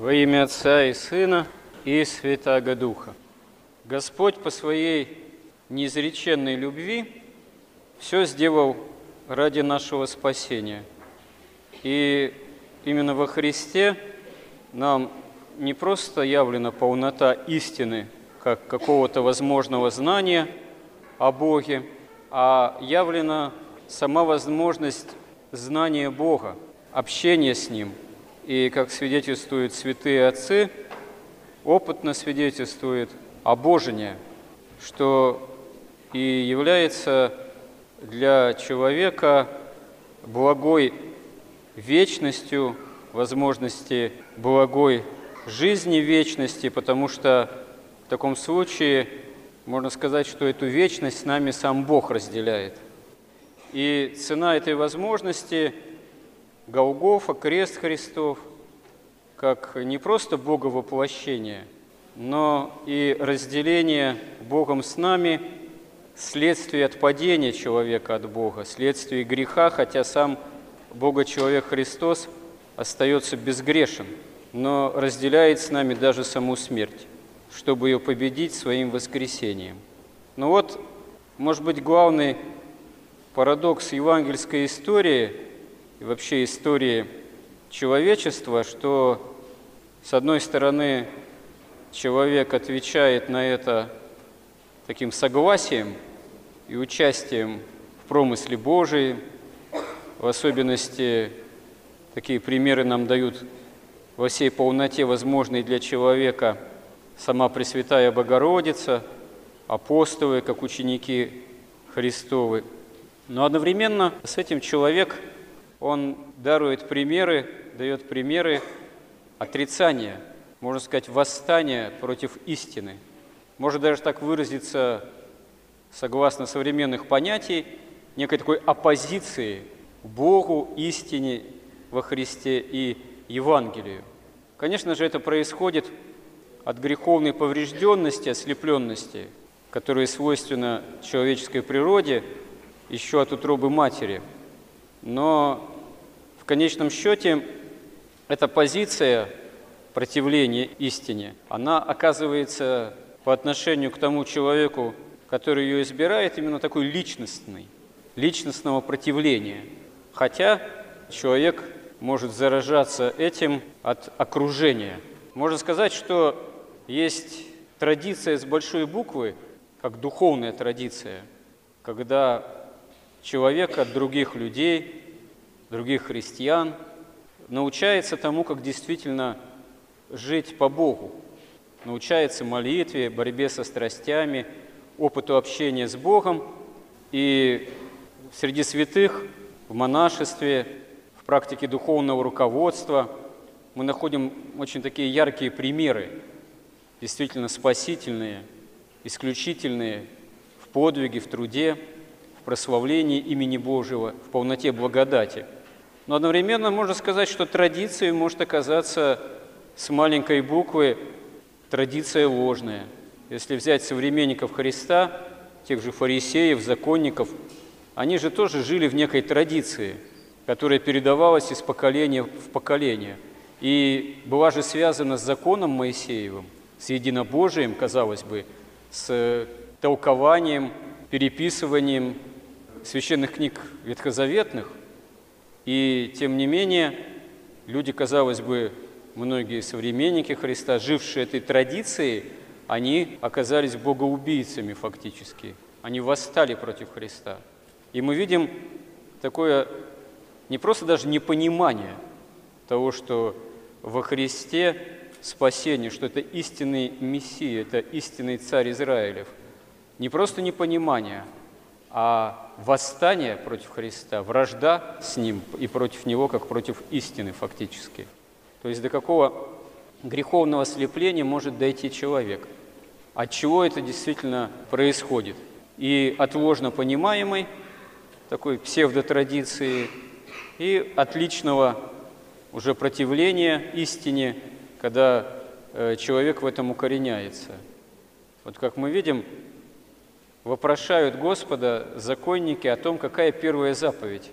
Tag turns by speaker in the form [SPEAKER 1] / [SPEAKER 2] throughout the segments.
[SPEAKER 1] Во имя Отца и Сына и Святаго Духа. Господь по Своей неизреченной любви все сделал ради нашего спасения. И именно во Христе нам не просто явлена полнота истины, как какого-то возможного знания о Боге, а явлена сама возможность знания Бога, общения с Ним. И, как свидетельствуют святые отцы, опытно свидетельствует обожение, что и является для человека благой вечностью, возможности благой жизни вечности, потому что в таком случае можно сказать, что эту вечность с нами сам Бог разделяет. И цена этой возможности – Голгофа, крест Христов, как не просто Бога воплощение, но и разделение Богом с нами следствие от падения человека от Бога, следствие греха, хотя сам Бога-человек Христос остается безгрешен, но разделяет с нами даже саму смерть, чтобы ее победить своим воскресением. Но вот, может быть, главный парадокс евангельской истории и вообще истории человечества, что, с одной стороны, человек отвечает на это таким согласием и участием в промысле Божием, в особенности такие примеры нам дают во всей полноте возможной для человека сама Пресвятая Богородица, апостолы, как ученики Христовы. Но одновременно с этим человек, он дарует примеры, дает примеры отрицания, можно сказать, восстания против истины. Может даже так выразиться, согласно современных понятий, некой такой оппозиции Богу, истине во Христе и Евангелию. Конечно же, это происходит от греховной поврежденности, ослепленности, которая свойственна человеческой природе, еще от утробы матери. Но конечном счете эта позиция противления истине, она оказывается по отношению к тому человеку, который ее избирает, именно такой личностной, личностного противления. Хотя человек может заражаться этим от окружения. Можно сказать, что есть традиция с большой буквы, как духовная традиция, когда человек от других людей, других христиан научается тому, как действительно жить по Богу, научается молитве, борьбе со страстями, опыту общения с Богом. И среди святых, в монашестве, в практике духовного руководства мы находим очень такие яркие примеры, действительно спасительные, исключительные в подвиге, в труде, в прославлении имени Божьего, в полноте благодати. Но одновременно можно сказать, что традицией может оказаться с маленькой буквы традиция ложная. Если взять современников Христа, тех же фарисеев, законников, они же тоже жили в некой традиции – которая передавалась из поколения в поколение. И была же связана с законом Моисеевым, с единобожием, казалось бы, с толкованием, переписыванием священных книг ветхозаветных. И тем не менее, люди, казалось бы, многие современники Христа, жившие этой традицией, они оказались богоубийцами фактически. Они восстали против Христа. И мы видим такое не просто даже непонимание того, что во Христе спасение, что это истинный Мессия, это истинный царь Израилев. Не просто непонимание, а восстание против Христа, вражда с Ним и против Него, как против истины фактически. То есть до какого греховного ослепления может дойти человек? От чего это действительно происходит? И от ложно понимаемой такой псевдотрадиции и отличного уже противления истине, когда э, человек в этом укореняется. Вот как мы видим, вопрошают Господа законники о том, какая первая заповедь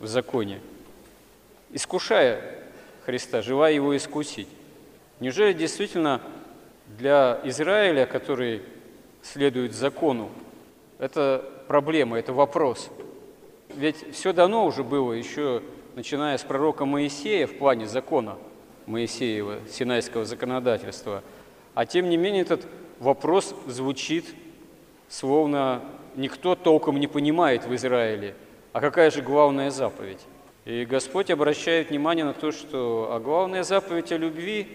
[SPEAKER 1] в законе, искушая Христа, желая его искусить. Неужели действительно для Израиля, который следует закону, это проблема, это вопрос? Ведь все дано уже было, еще начиная с пророка Моисея в плане закона Моисеева, Синайского законодательства. А тем не менее этот вопрос звучит, словно никто толком не понимает в Израиле, а какая же главная заповедь? И Господь обращает внимание на то, что а главная заповедь о любви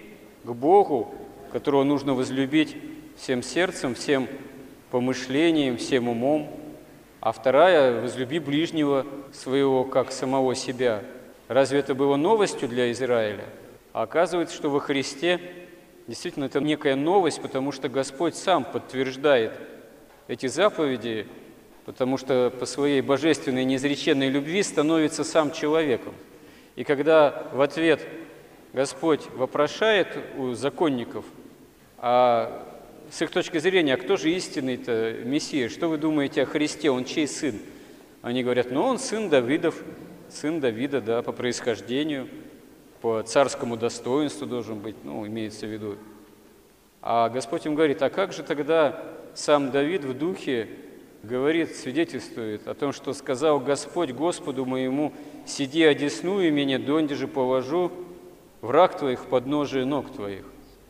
[SPEAKER 1] к Богу, которого нужно возлюбить всем сердцем, всем помышлением, всем умом, а вторая – возлюби ближнего своего, как самого себя. Разве это было новостью для Израиля? А оказывается, что во Христе действительно это некая новость, потому что Господь сам подтверждает эти заповеди потому что по своей божественной неизреченной любви становится сам человеком. И когда в ответ Господь вопрошает у законников, а с их точки зрения, а кто же истинный-то Мессия? Что вы думаете о Христе? Он чей сын? Они говорят, ну он сын Давидов, сын Давида, да, по происхождению, по царскому достоинству должен быть, ну, имеется в виду. А Господь им говорит, а как же тогда сам Давид в духе говорит, свидетельствует о том, что сказал Господь Господу моему, «Сиди, одесную меня, донде же положу враг твоих в подножие ног твоих».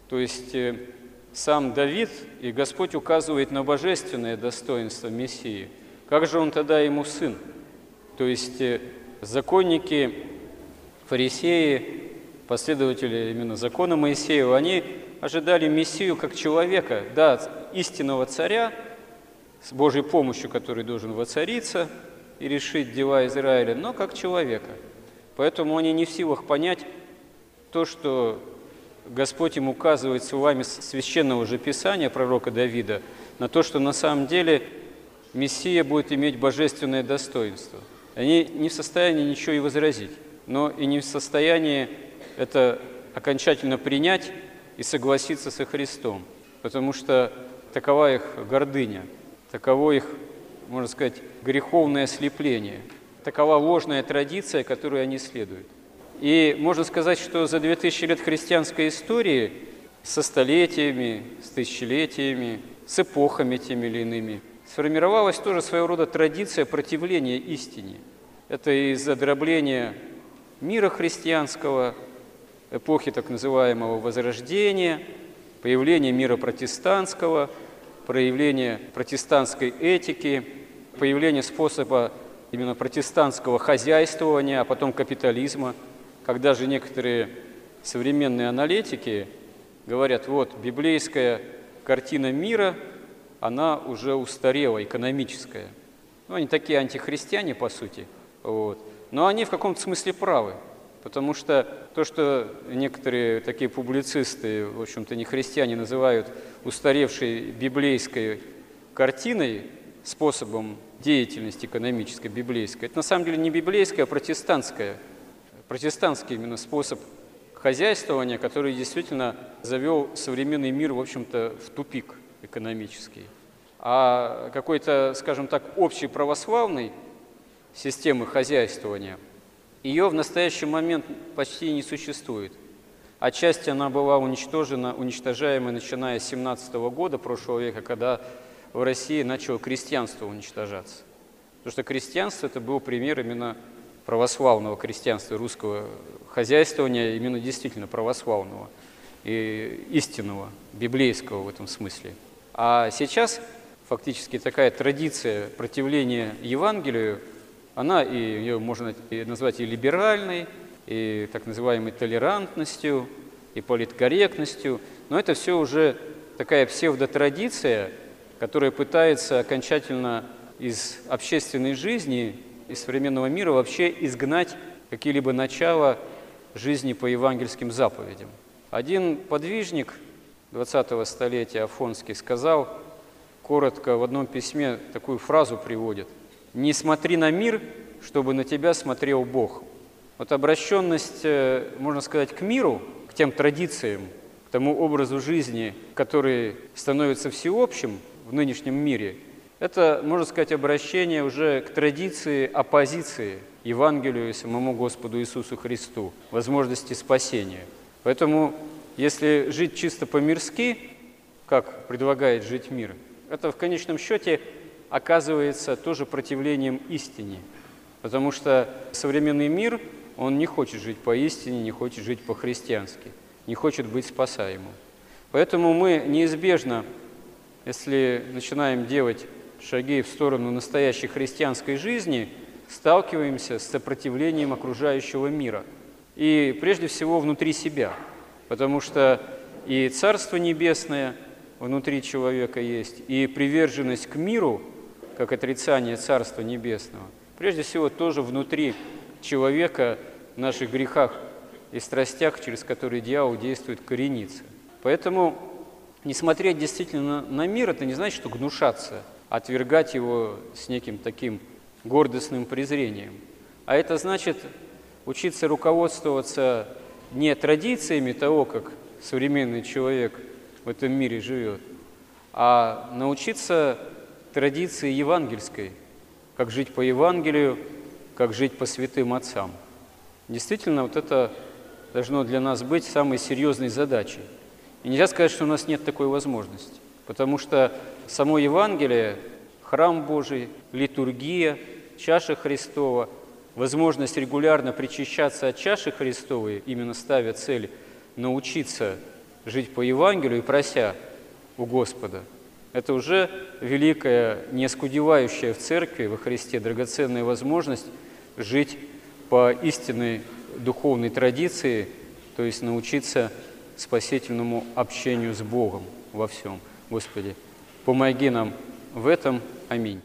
[SPEAKER 1] То есть э, сам Давид и Господь указывает на божественное достоинство Мессии. Как же он тогда ему сын? То есть э, законники, фарисеи, последователи именно закона Моисеева, они ожидали Мессию как человека, да, истинного царя, с Божьей помощью, который должен воцариться и решить дела Израиля, но как человека. Поэтому они не в силах понять то, что Господь им указывает словами священного же Писания пророка Давида, на то, что на самом деле Мессия будет иметь божественное достоинство. Они не в состоянии ничего и возразить, но и не в состоянии это окончательно принять и согласиться со Христом, потому что такова их гордыня – Таково их, можно сказать, греховное ослепление. Такова ложная традиция, которую они следуют. И можно сказать, что за 2000 лет христианской истории со столетиями, с тысячелетиями, с эпохами теми или иными, сформировалась тоже своего рода традиция противления истине. Это из-за дробления мира христианского, эпохи так называемого Возрождения, появления мира протестантского – проявление протестантской этики, появление способа именно протестантского хозяйствования, а потом капитализма, когда же некоторые современные аналитики говорят, вот, библейская картина мира, она уже устарела, экономическая. Ну, они такие антихристиане, по сути, вот. но они в каком-то смысле правы. Потому что то, что некоторые такие публицисты, в общем-то не христиане, называют устаревшей библейской картиной, способом деятельности экономической библейской, это на самом деле не библейская, а протестантская, протестантский именно способ хозяйствования, который действительно завел современный мир, в общем-то, в тупик экономический. А какой-то, скажем так, общий православной системы хозяйствования – ее в настоящий момент почти не существует. Отчасти она была уничтожена, уничтожаема, начиная с 17 года прошлого века, когда в России начало крестьянство уничтожаться. Потому что крестьянство – это был пример именно православного крестьянства, русского хозяйствования, именно действительно православного и истинного, библейского в этом смысле. А сейчас фактически такая традиция противления Евангелию – она и ее можно назвать и либеральной, и так называемой толерантностью, и политкорректностью, но это все уже такая псевдотрадиция, которая пытается окончательно из общественной жизни, из современного мира вообще изгнать какие-либо начала жизни по евангельским заповедям. Один подвижник 20-го столетия Афонский сказал, коротко в одном письме такую фразу приводит – не смотри на мир, чтобы на тебя смотрел Бог. Вот обращенность, э, можно сказать, к миру, к тем традициям, к тому образу жизни, который становится всеобщим в нынешнем мире, это, можно сказать, обращение уже к традиции оппозиции Евангелию и самому Господу Иисусу Христу, возможности спасения. Поэтому Если жить чисто по-мирски, как предлагает жить мир, это в конечном счете оказывается тоже противлением истине. Потому что современный мир, он не хочет жить по истине, не хочет жить по-христиански, не хочет быть спасаемым. Поэтому мы неизбежно, если начинаем делать шаги в сторону настоящей христианской жизни, сталкиваемся с сопротивлением окружающего мира. И прежде всего внутри себя, потому что и Царство Небесное внутри человека есть, и приверженность к миру, как отрицание Царства Небесного, прежде всего тоже внутри человека в наших грехах и страстях, через которые дьявол действует, коренится. Поэтому не смотреть действительно на мир – это не значит, что гнушаться – отвергать его с неким таким гордостным презрением. А это значит учиться руководствоваться не традициями того, как современный человек в этом мире живет, а научиться традиции евангельской, как жить по Евангелию, как жить по святым отцам. Действительно, вот это должно для нас быть самой серьезной задачей. И нельзя сказать, что у нас нет такой возможности, потому что само Евангелие, храм Божий, литургия, чаша Христова, возможность регулярно причащаться от чаши Христовой, именно ставя цель научиться жить по Евангелию и прося у Господа, это уже великая, не оскудевающая в церкви во Христе драгоценная возможность жить по истинной духовной традиции, то есть научиться спасительному общению с Богом во всем. Господи, Помоги нам в этом. Аминь.